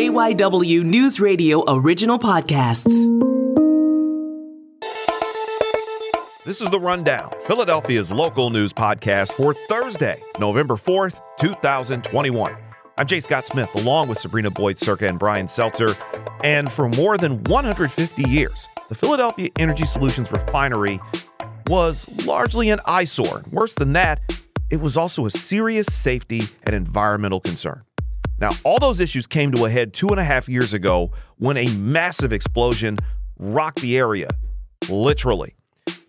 KYW News Radio original podcasts. This is The Rundown, Philadelphia's local news podcast for Thursday, November 4th, 2021. I'm Jay Scott Smith, along with Sabrina Boyd Circa and Brian Seltzer. And for more than 150 years, the Philadelphia Energy Solutions refinery was largely an eyesore. Worse than that, it was also a serious safety and environmental concern. Now, all those issues came to a head two and a half years ago when a massive explosion rocked the area, literally.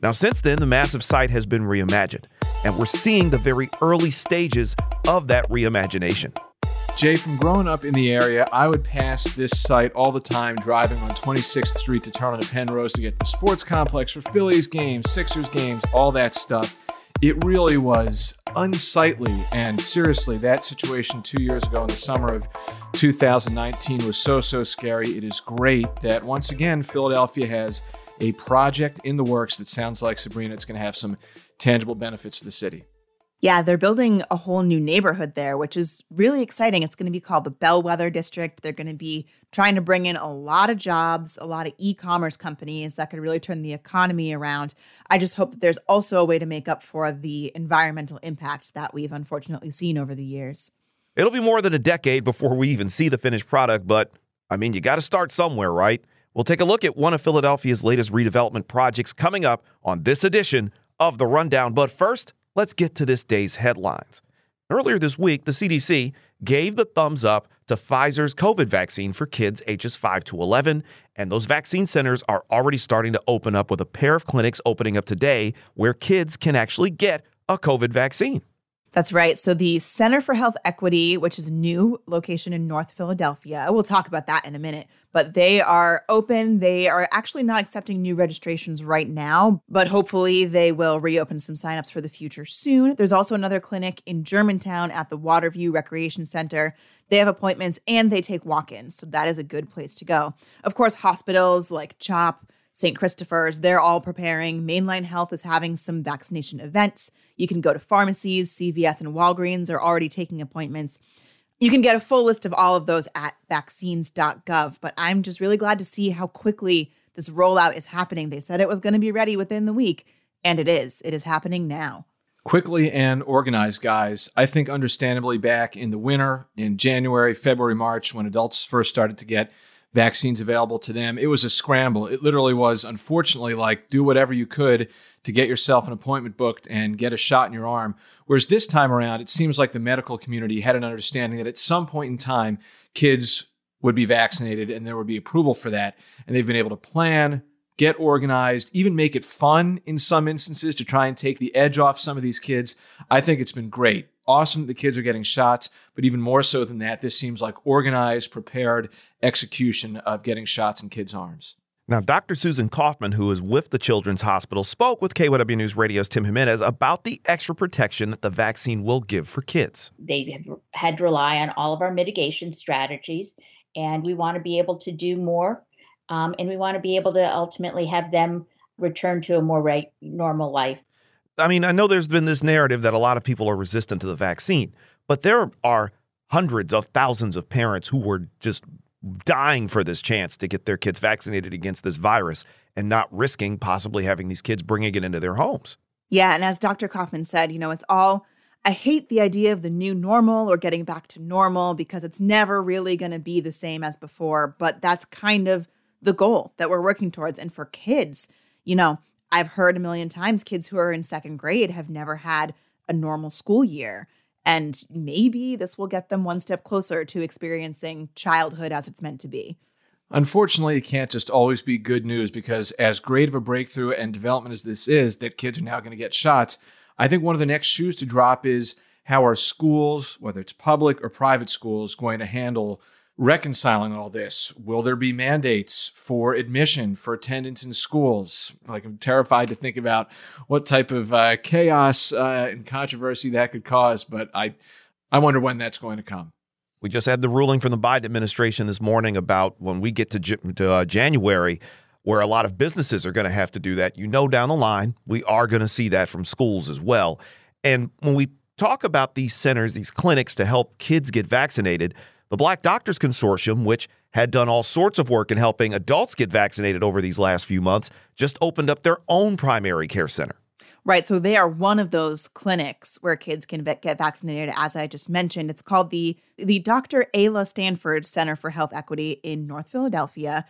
Now, since then, the massive site has been reimagined, and we're seeing the very early stages of that reimagination. Jay, from growing up in the area, I would pass this site all the time driving on 26th Street to turn on to Penrose to get the sports complex for Phillies games, Sixers games, all that stuff. It really was unsightly. And seriously, that situation two years ago in the summer of 2019 was so, so scary. It is great that once again, Philadelphia has a project in the works that sounds like Sabrina, it's going to have some tangible benefits to the city. Yeah, they're building a whole new neighborhood there, which is really exciting. It's going to be called the Bellwether District. They're going to be trying to bring in a lot of jobs, a lot of e commerce companies that could really turn the economy around. I just hope that there's also a way to make up for the environmental impact that we've unfortunately seen over the years. It'll be more than a decade before we even see the finished product, but I mean, you got to start somewhere, right? We'll take a look at one of Philadelphia's latest redevelopment projects coming up on this edition of The Rundown. But first, let's get to this day's headlines. Earlier this week, the CDC gave the thumbs up to Pfizer's COVID vaccine for kids ages 5 to 11, and those vaccine centers are already starting to open up with a pair of clinics opening up today where kids can actually get a COVID vaccine. That's right. So the Center for Health Equity, which is new location in North Philadelphia, we'll talk about that in a minute, but they are open. They are actually not accepting new registrations right now, but hopefully they will reopen some signups for the future soon. There's also another clinic in Germantown at the Waterview Recreation Center. They have appointments and they take walk ins. So that is a good place to go. Of course, hospitals like CHOP, St. Christopher's, they're all preparing. Main Line Health is having some vaccination events. You can go to pharmacies, CVS, and Walgreens are already taking appointments. You can get a full list of all of those at vaccines.gov. But I'm just really glad to see how quickly this rollout is happening. They said it was going to be ready within the week, and it is. It is happening now. Quickly and organized, guys. I think understandably back in the winter, in January, February, March, when adults first started to get vaccines available to them. It was a scramble. It literally was, unfortunately, like do whatever you could to get yourself an appointment booked and get a shot in your arm. Whereas this time around, it seems like the medical community had an understanding that at some point in time, kids would be vaccinated and there would be approval for that. And they've been able to plan, get organized, even make it fun in some instances to try and take the edge off some of these kids. I think it's been great awesome that the kids are getting shots, but even more so than that, this seems like organized, prepared execution of getting shots in kids' arms. Now, Dr. Susan Kaufman, who is with the Children's Hospital, spoke with KYW News Radio's Tim Jimenez about the extra protection that the vaccine will give for kids. They have had to rely on all of our mitigation strategies, and we want to be able to do more, um, and we want to be able to ultimately have them return to a more right, normal life. I mean, I know there's been this narrative that a lot of people are resistant to the vaccine, but there are hundreds of thousands of parents who were just dying for this chance to get their kids vaccinated against this virus and not risking possibly having these kids bringing it into their homes. Yeah. And as Dr. Kaufman said, you know, it's all, I hate the idea of the new normal or getting back to normal because it's never really going to be the same as before. But that's kind of the goal that we're working towards. And for kids, you know, I've heard a million times kids who are in second grade have never had a normal school year. And maybe this will get them one step closer to experiencing childhood as it's meant to be. Unfortunately, it can't just always be good news because, as great of a breakthrough and development as this is, that kids are now going to get shots, I think one of the next shoes to drop is how our schools, whether it's public or private schools, going to handle reconciling all this? Will there be mandates for admission for attendance in schools? Like I'm terrified to think about what type of uh, chaos uh, and controversy that could cause, but I I wonder when that's going to come. We just had the ruling from the Biden administration this morning about when we get to, to uh, January, where a lot of businesses are going to have to do that. You know, down the line, we are going to see that from schools as well. And when we talk about these centers, these clinics to help kids get vaccinated, The Black Doctors Consortium, which had done all sorts of work in helping adults get vaccinated over these last few months, just opened up their own primary care center. Right. So they are one of those clinics where kids can get vaccinated, as I just mentioned. It's called the the Dr. Ala Stanford Center for Health Equity in North Philadelphia,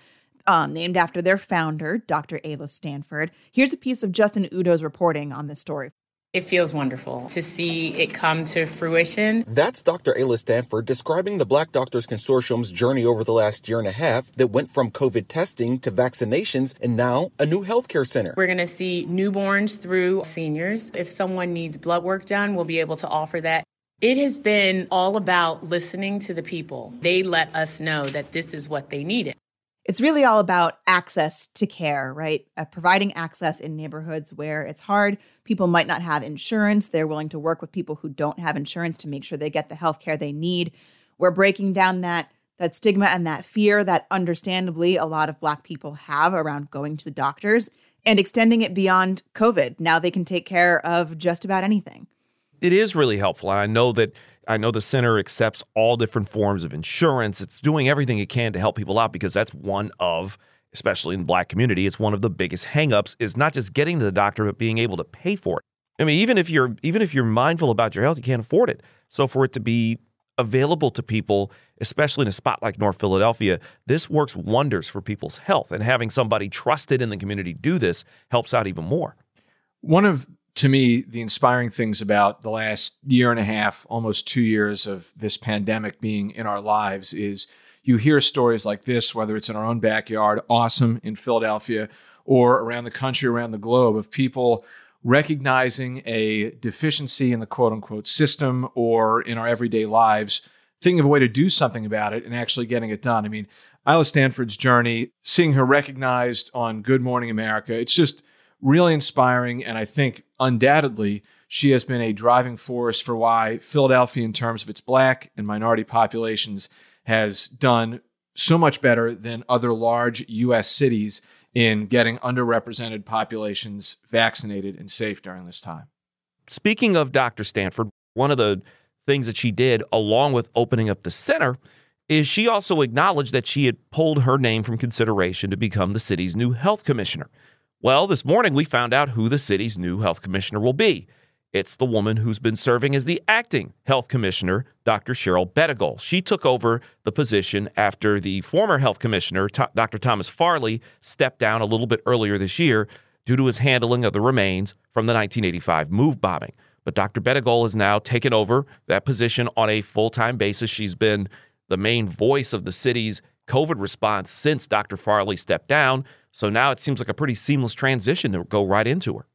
um, named after their founder, Dr. Ala Stanford. Here's a piece of Justin Udo's reporting on this story. It feels wonderful to see it come to fruition. That's Dr. Ala Stanford describing the Black Doctors Consortium's journey over the last year and a half that went from COVID testing to vaccinations and now a new healthcare center. We're going to see newborns through seniors. If someone needs blood work done, we'll be able to offer that. It has been all about listening to the people. They let us know that this is what they needed it's really all about access to care, right? Uh, providing access in neighborhoods where it's hard. People might not have insurance. They're willing to work with people who don't have insurance to make sure they get the health care they need. We're breaking down that that stigma and that fear that understandably a lot of black people have around going to the doctors and extending it beyond COVID. Now they can take care of just about anything. It is really helpful. I know that I know the center accepts all different forms of insurance. It's doing everything it can to help people out because that's one of, especially in the black community, it's one of the biggest hangups is not just getting to the doctor, but being able to pay for it. I mean, even if you're even if you're mindful about your health, you can't afford it. So for it to be available to people, especially in a spot like North Philadelphia, this works wonders for people's health. And having somebody trusted in the community do this helps out even more. One of to me, the inspiring things about the last year and a half, almost two years of this pandemic being in our lives is you hear stories like this, whether it's in our own backyard, awesome in Philadelphia, or around the country, around the globe, of people recognizing a deficiency in the quote unquote system or in our everyday lives, thinking of a way to do something about it and actually getting it done. I mean, Ala Stanford's journey, seeing her recognized on Good Morning America, it's just really inspiring. And I think undoubtedly she has been a driving force for why Philadelphia, in terms of its black and minority populations, has done so much better than other large U.S. cities in getting underrepresented populations vaccinated and safe during this time. Speaking of Dr. Stanford, one of the things that she did, along with opening up the center, is she also acknowledged that she had pulled her name from consideration to become the city's new health commissioner. Well, this morning we found out who the city's new health commissioner will be. It's the woman who's been serving as the acting health commissioner, Dr. Cheryl Bettigole. She took over the position after the former health commissioner, Dr. Thomas Farley, stepped down a little bit earlier this year due to his handling of the remains from the 1985 MOVE bombing. But Dr. Bettigole has now taken over that position on a full time basis. She's been the main voice of the city's COVID response since Dr. Farley stepped down. So now it seems like a pretty seamless transition to go right into her.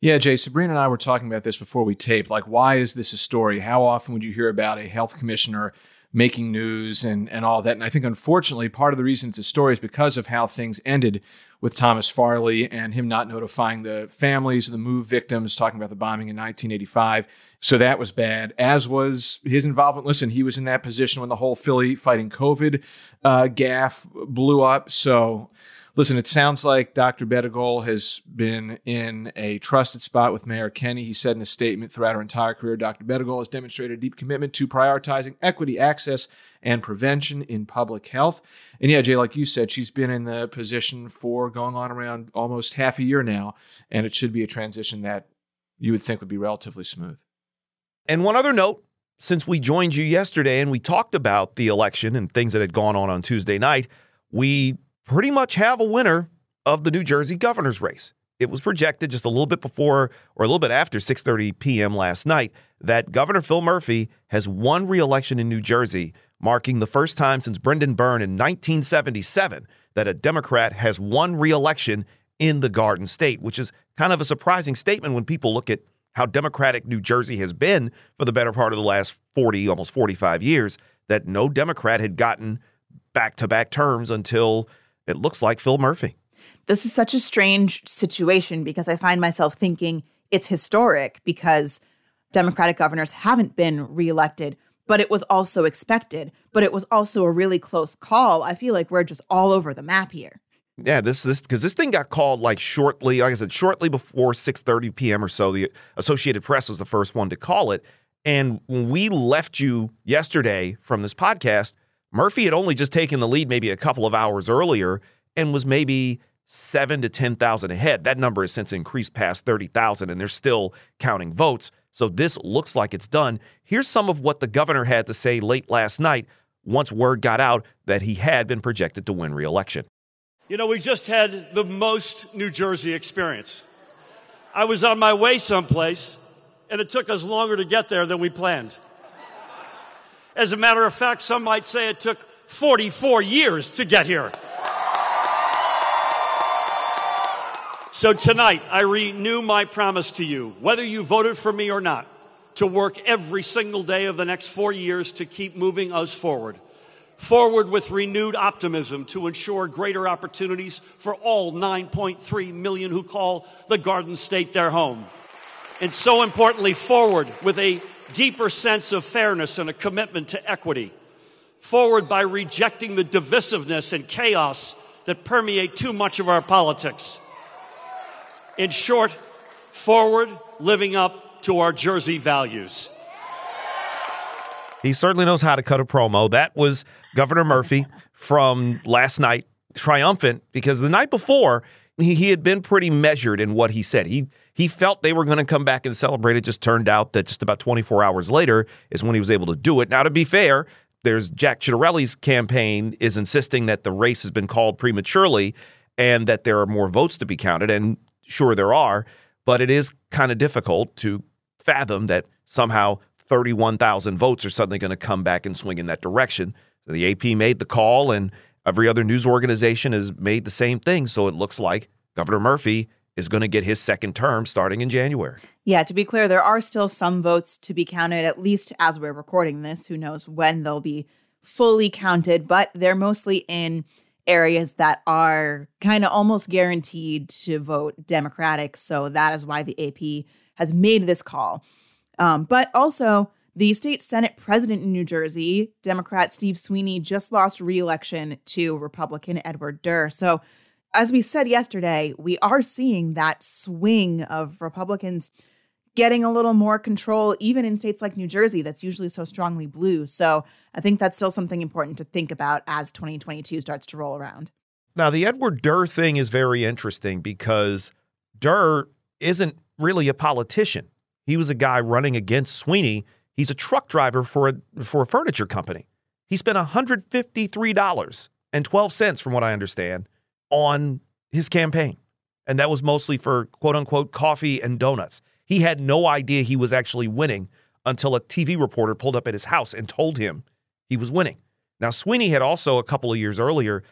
Yeah, Jay, Sabrina and I were talking about this before we taped. Like, why is this a story? How often would you hear about a health commissioner making news and, and all that? And I think, unfortunately, part of the reason it's a story is because of how things ended with Thomas Farley and him not notifying the families of the move victims, talking about the bombing in 1985. So that was bad, as was his involvement. Listen, he was in that position when the whole Philly fighting COVID uh, gaff blew up. So Listen, it sounds like Dr. Bettigole has been in a trusted spot with Mayor Kenney. He said in a statement throughout her entire career, Dr. Bettigole has demonstrated a deep commitment to prioritizing equity, access, and prevention in public health. And yeah, Jay, like you said, she's been in the position for going on around almost half a year now, and it should be a transition that you would think would be relatively smooth. And one other note since we joined you yesterday and we talked about the election and things that had gone on on Tuesday night, we pretty much have a winner of the New Jersey governor's race. It was projected just a little bit before or a little bit after 6:30 p.m. last night that Governor Phil Murphy has won re-election in New Jersey, marking the first time since Brendan Byrne in 1977 that a Democrat has won re-election in the Garden State, which is kind of a surprising statement when people look at how democratic New Jersey has been for the better part of the last 40, almost 45 years, that no Democrat had gotten back-to-back terms until it looks like Phil Murphy. This is such a strange situation because I find myself thinking it's historic because Democratic governors haven't been reelected, but it was also expected. But it was also a really close call. I feel like we're just all over the map here. Yeah, this this because this thing got called like shortly, like I said, shortly before 6:30 p.m. or so. The Associated Press was the first one to call it. And when we left you yesterday from this podcast, Murphy had only just taken the lead maybe a couple of hours earlier and was maybe seven to 10,000 ahead. That number has since increased past 30,000, and they're still counting votes. So this looks like it's done. Here's some of what the governor had to say late last night once word got out that he had been projected to win re-election. You know, we just had the most New Jersey experience. I was on my way someplace, and it took us longer to get there than we planned. As a matter of fact, some might say it took 44 years to get here. So tonight, I renew my promise to you, whether you voted for me or not, to work every single day of the next four years to keep moving us forward. Forward with renewed optimism to ensure greater opportunities for all 9.3 million who call the Garden State their home. And so importantly, forward with a deeper sense of fairness and a commitment to equity. Forward by rejecting the divisiveness and chaos that permeate too much of our politics. In short, forward living up to our Jersey values. He certainly knows how to cut a promo. That was Governor Murphy from last night, triumphant because the night before he, he had been pretty measured in what he said. He he felt they were going to come back and celebrate. It just turned out that just about 24 hours later is when he was able to do it. Now, to be fair, there's Jack Ciattarelli's campaign is insisting that the race has been called prematurely and that there are more votes to be counted. And sure, there are, but it is kind of difficult to fathom that somehow 31,000 votes are suddenly going to come back and swing in that direction. The AP made the call, and every other news organization has made the same thing. So it looks like Governor Murphy is going to get his second term starting in January. Yeah, to be clear, there are still some votes to be counted, at least as we're recording this. Who knows when they'll be fully counted, but they're mostly in areas that are kind of almost guaranteed to vote Democratic. So that is why the AP has made this call. Um, but also, the state Senate president in New Jersey, Democrat Steve Sweeney, just lost re election to Republican Edward Durr. So as we said yesterday, we are seeing that swing of Republicans getting a little more control, even in states like New Jersey, that's usually so strongly blue. So I think that's still something important to think about as 2022 starts to roll around. Now, the Edward Durr thing is very interesting because Durr isn't really a politician. He was a guy running against Sweeney. He's a truck driver for a for a furniture company. He spent $153.12 from what I understand on his campaign. And that was mostly for quote unquote coffee and donuts. He had no idea he was actually winning until a TV reporter pulled up at his house and told him he was winning. Now, Sweeney had also, a couple of years earlier,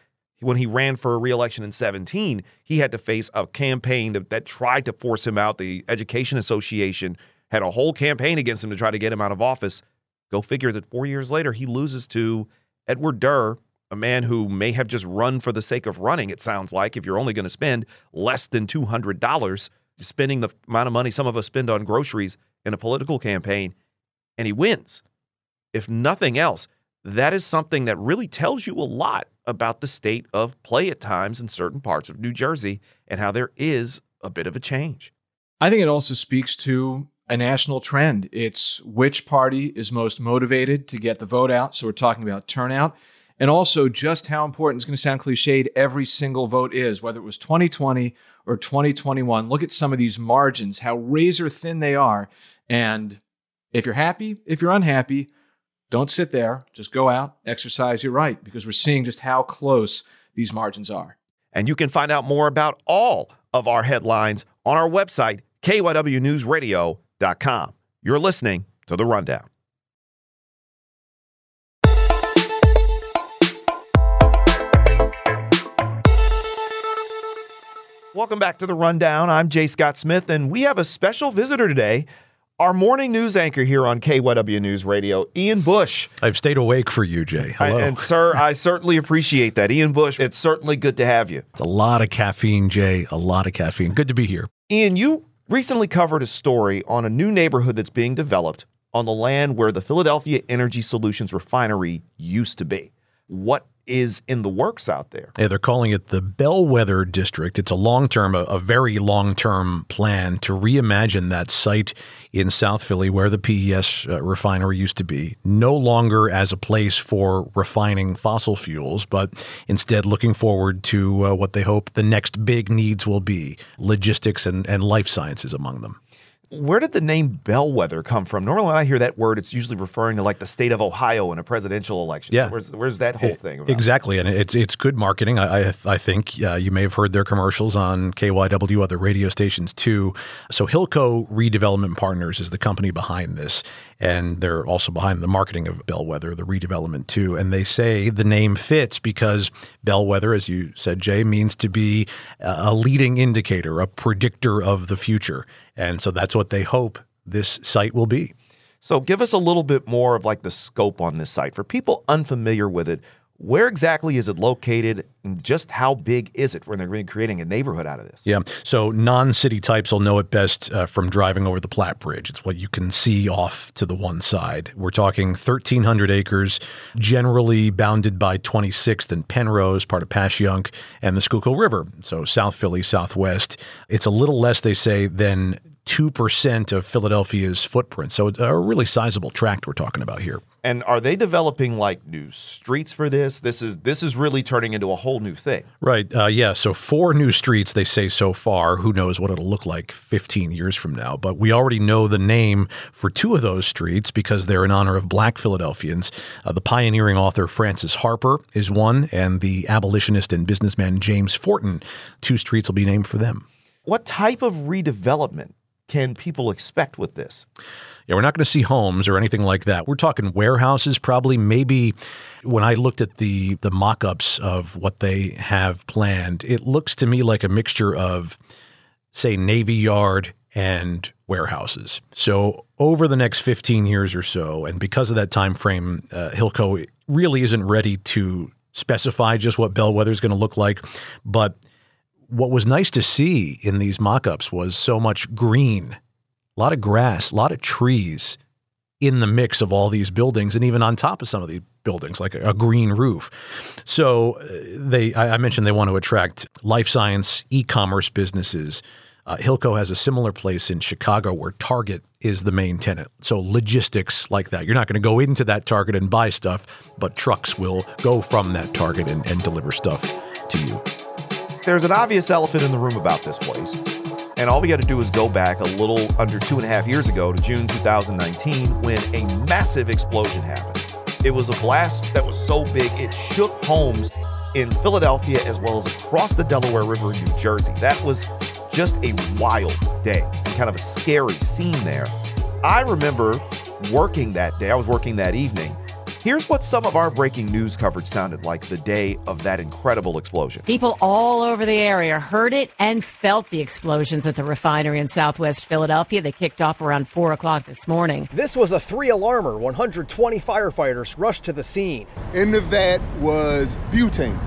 when he ran for a reelection in 17, he had to face a campaign that, that tried to force him out. The Education Association had a whole campaign against him to try to get him out of office. Go figure that four years later, he loses to Edward Durr, a man who may have just run for the sake of running, it sounds like, if you're only going to spend less than $200, spending the amount of money some of us spend on groceries in a political campaign, and he wins. If nothing else, that is something that really tells you a lot about the state of play at times in certain parts of New Jersey and how there is a bit of a change. I think it also speaks to a national trend. It's which party is most motivated to get the vote out. So we're talking about turnout and also just how important it's going to sound cliched every single vote is, whether it was 2020 or 2021. Look at some of these margins, how razor thin they are. And if you're happy, if you're unhappy, don't sit there. Just go out, exercise your right, because we're seeing just how close these margins are. And you can find out more about all of our headlines on our website, kywnewsradio.com. You're listening to The Rundown. Welcome back to the Rundown. I'm Jay Scott Smith, and we have a special visitor today. Our morning news anchor here on KYW News Radio, Ian Bush. I've stayed awake for you, Jay. Hello. And, sir, I certainly appreciate that. Ian Bush, it's certainly good to have you. It's a lot of caffeine, Jay. A lot of caffeine. Good to be here. Ian, you recently covered a story on a new neighborhood that's being developed on the land where the Philadelphia Energy Solutions refinery used to be. What is in the works out there. Yeah, they're calling it the Bellwether District. It's a long term, a, a, very long term plan to reimagine that site in South Philly where the PES uh, refinery used to be, no longer as a place for refining fossil fuels, but instead looking forward to uh, what they hope the next big needs will be logistics and, and life sciences among them where did the name bellwether come from? Normally, when I hear that word, it's usually referring to like the state of Ohio in a presidential election. Yeah, so where's, where's that whole thing? About? Exactly, and it's it's good marketing. I I, I think uh, you may have heard their commercials on KYW, other radio stations too. So Hilco Redevelopment Partners is the company behind this, and they're also behind the marketing of Bellwether, the redevelopment too. And they say the name fits because Bellwether, as you said, Jay, means to be a leading indicator, a predictor of the future. And so that's what they hope this site will be. So give us a little bit more of like the scope on this site for people unfamiliar with it. Where exactly is it located and just how big is it when they're creating a neighborhood out of this? Yeah. So non city types will know it best uh, from driving over the Platt Bridge. It's what you can see off to the one side. We're talking 1,300 acres, generally bounded by 26th and Penrose, part of Passyunk, and the Schuylkill River. So South Philly, Southwest. It's a little less, they say, than 2% of Philadelphia's footprint. So a really sizable tract we're talking about here. And are they developing like new streets for this? This is this is really turning into a whole new thing. Right. Uh, yeah. So four new streets they say so far. Who knows what it'll look like 15 years from now? But we already know the name for two of those streets because they're in honor of Black Philadelphians. Uh, the pioneering author Frances Harper is one, and the abolitionist and businessman James Forten. Two streets will be named for them. What type of redevelopment can people expect with this? Yeah, we're not going to see homes or anything like that. We're talking warehouses, probably. Maybe when I looked at the the mock-ups of what they have planned, it looks to me like a mixture of, say, Navy Yard and warehouses. So over the next 15 years or so, and because of that time frame, uh, Hilco really isn't ready to specify just what Bellwether is going to look like, but what was nice to see in these mock-ups was so much green, a lot of grass, a lot of trees in the mix of all these buildings and even on top of some of these buildings like a, a green roof. So uh, they I, mentioned they want to attract life science, e-commerce businesses. Uh, Hilco has a similar place in Chicago where Target is the main tenant. So logistics like that. You're not going to go into that Target and buy stuff, but trucks will go from that Target and, and deliver stuff to you. There's an obvious elephant in the room about this place. And all we got to do is go back a little under two and a half years ago to June 2019 when a massive explosion happened. It was a blast that was so big it shook homes in Philadelphia as well as across the Delaware River in New Jersey. That was just a wild day kind of a scary scene there. I remember working that day, I was working that evening, Here's what some of our breaking news coverage sounded like the day of that incredible explosion. People all over the area heard it and felt the explosions at the refinery in southwest Philadelphia. They kicked off around 4 o'clock this morning. This was a three alarmer. 120 firefighters rushed to the scene. In the vat was butane.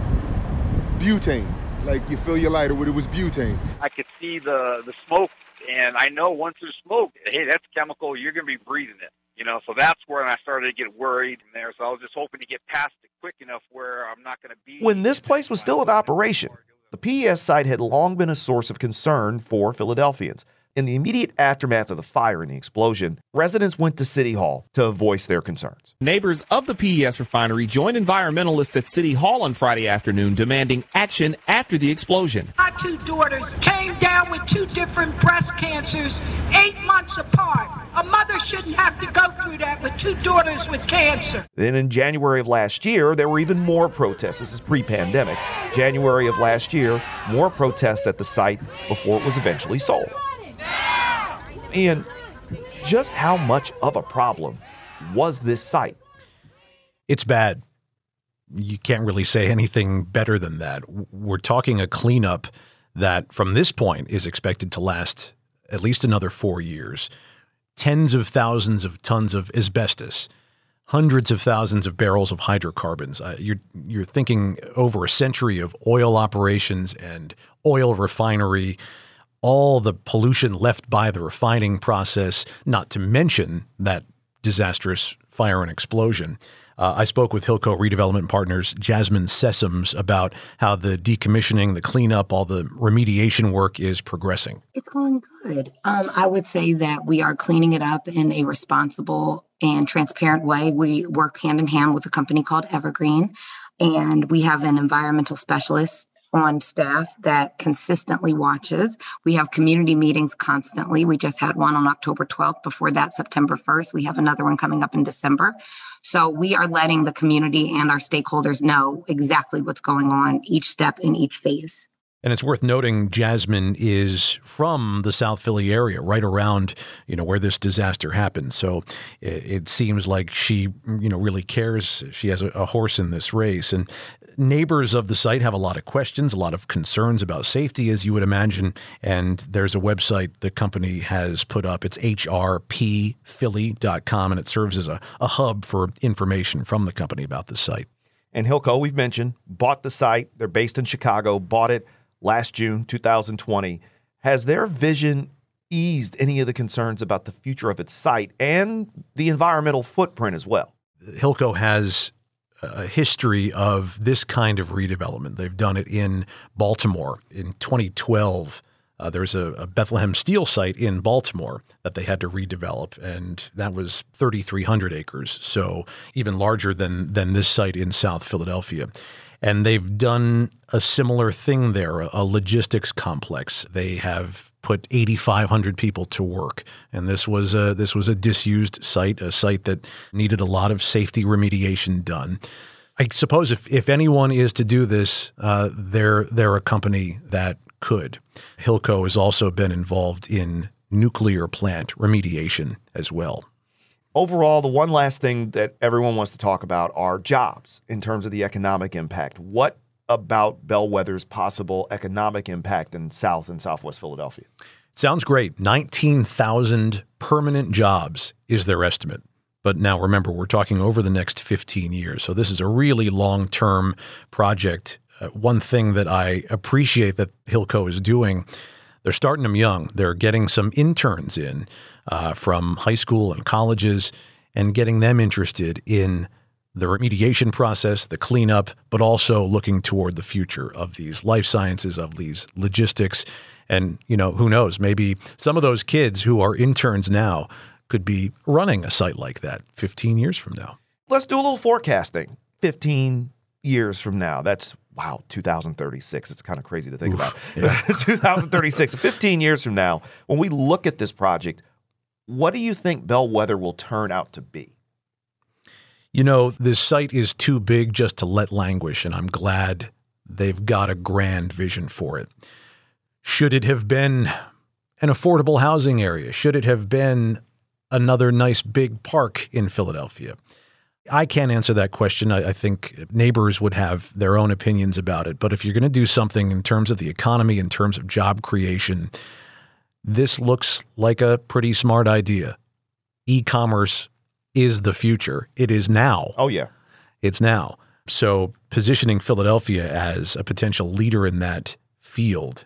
Butane. Like you fill your lighter with it was butane. I could see the, the smoke, and I know once there's smoke, hey, that's chemical. You're going to be breathing it. You know, so that's when I started to get worried from there. So I was just hoping to get past it quick enough where I'm not going to be. When this place was still in operation, the PES site had long been a source of concern for Philadelphians. In the immediate aftermath of the fire and the explosion, residents went to City Hall to voice their concerns. Neighbors of the PES refinery joined environmentalists at City Hall on Friday afternoon demanding action after the explosion. My two daughters came down with two different breast cancers eight months apart. A mother shouldn't have to go through that with two daughters with cancer. Then in January of last year, there were even more protests. This is pre pandemic. January of last year, more protests at the site before it was eventually sold. And just how much of a problem was this site? It's bad. You can't really say anything better than that. We're talking a cleanup that, from this point, is expected to last at least another four years. Tens of thousands of tons of asbestos, hundreds of thousands of barrels of hydrocarbons. Uh, you're you're thinking over a century of oil operations and oil refinery all the pollution left by the refining process, not to mention that disastrous fire and explosion. Uh, I spoke with Hilco Redevelopment Partners Jasmine Sessoms about how the decommissioning, the cleanup, all the remediation work is progressing. It's going good. Um, I would say that we are cleaning it up in a responsible and transparent way. We work hand in hand with a company called Evergreen, and we have an environmental specialist on staff that consistently watches. We have community meetings constantly. We just had one on October 12th. Before that, September 1st. We have another one coming up in December. So we are letting the community and our stakeholders know exactly what's going on each step in each phase. And it's worth noting Jasmine is from the South Philly area, right around, you know, where this disaster happened. So it, it seems like she, you know, really cares. She has a, a horse in this race. And neighbors of the site have a lot of questions, a lot of concerns about safety, as you would imagine. And there's a website the company has put up. It's hrpphilly.com, and it serves as a, a hub for information from the company about the site. And Hilco, we've mentioned, bought the site. They're based in Chicago, bought it last June 2020. Has their vision eased any of the concerns about the future of its site and the environmental footprint as well? Hilco has a history of this kind of redevelopment. They've done it in Baltimore in 2012. Uh, was a, a, Bethlehem Steel site in Baltimore that they had to redevelop, and that was 3,300 acres, so even larger than than this site in South Philadelphia and they've done a similar thing there, a logistics complex. They have put 8,500 people to work, and this was a this was a disused site, a site that needed a lot of safety remediation done. I suppose if, if anyone is to do this, uh, they're they're a company that could. Hilco has also been involved in nuclear plant remediation as well overall, the one last thing that everyone wants to talk about are jobs in terms of the economic impact. What about Bellwether's possible economic impact in South and Southwest Philadelphia? Sounds great. 19,000 permanent jobs is their estimate. But now remember, we're talking over the next 15 years. So this is a really long term project. Uh, one thing that I appreciate that Hilco is doing, they're starting them young. They're getting some interns in uh, from high school and colleges and getting them interested in the remediation process, the cleanup, but also looking toward the future of these life sciences, of these logistics. And, you know, who knows, maybe some of those kids who are interns now could be running a site like that 15 years from now. Let's do a little forecasting. 15 years from now. That's wow, 2036. It's kind of crazy to think Oof, about. Yeah. 2036, 15 years from now, when we look at this project, what do you think Bellwether will turn out to be? You know, this site is too big just to let languish, and I'm glad they've got a grand vision for it. Should it have been an affordable housing area? Should it have been another nice big park in Philadelphia? I can't answer that question. I, I, think neighbors would have their own opinions about it. But if you're going to do something in terms of the economy, in terms of job creation, this looks like a pretty smart idea. E commerce is the future. It is now. Oh, yeah. It's now. So positioning Philadelphia as a potential leader in that field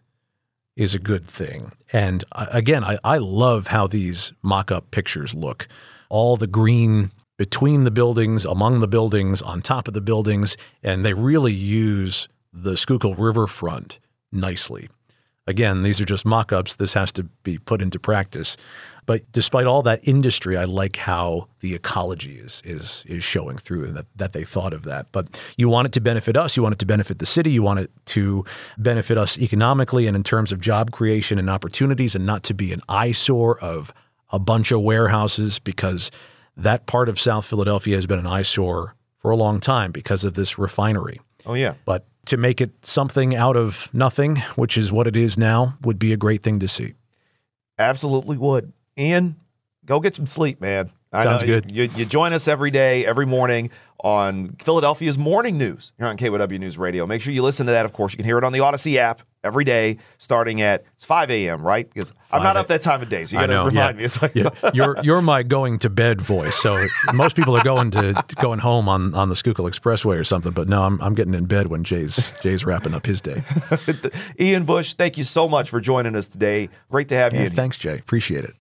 is a good thing. And again, I, I love how these mock up pictures look. All the green between the buildings, among the buildings, on top of the buildings, and they really use the Schuylkill Riverfront nicely. Again, these are just mock ups. This has to be put into practice. But despite all that industry, I like how the ecology is is is showing through and that, that they thought of that. But you want it to benefit us, you want it to benefit the city, you want it to benefit us economically and in terms of job creation and opportunities and not to be an eyesore of a bunch of warehouses because that part of South Philadelphia has been an eyesore for a long time because of this refinery. Oh yeah. But to make it something out of nothing, which is what it is now, would be a great thing to see. Absolutely would. Ian, go get some sleep, man. I Sounds good. You, you, join us every day, every morning on Philadelphia's morning news here on KYW News Radio. Make sure you listen to that. Of course, you can hear it on the Audacy app every day, starting at it's 5 a.m. Right? Because I'm not up that time of day, so you got to remind yeah. me. It's like yeah. you're you're my going to bed voice. So most people are going to going home on, on the Schuylkill Expressway or something, but no, I'm I'm getting in bed when Jay's Jay's wrapping up his day. Ian Bush, thank you so much for joining us today. Great to have yeah, you. Thanks, Jay. Appreciate it.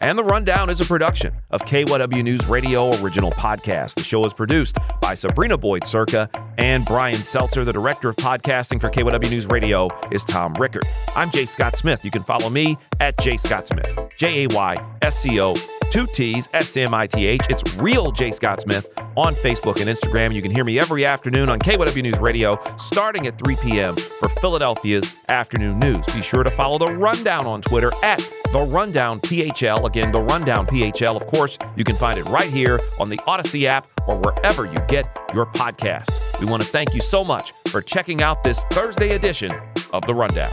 And The Rundown is a production of KYW News Radio Original Podcast. The show is produced by Sabrina Boyd Circa and Brian Seltzer. The director of podcasting for KYW News Radio is Tom Rickard. I'm Jay Scott Smith. You can follow me at Jay Scott Smith. J A Y S C O two T's, S M I T H. It's real Jay Scott Smith on Facebook and Instagram. You can hear me every afternoon on KYW News Radio starting at 3 p.m. for Philadelphia's afternoon news. Be sure to follow The Rundown on Twitter at The Rundown PHL. Again, The Rundown PHL. Of course, you can find it right here on the Audacy app or wherever you get your podcasts. We want to thank you so much for checking out this Thursday edition of The Rundown.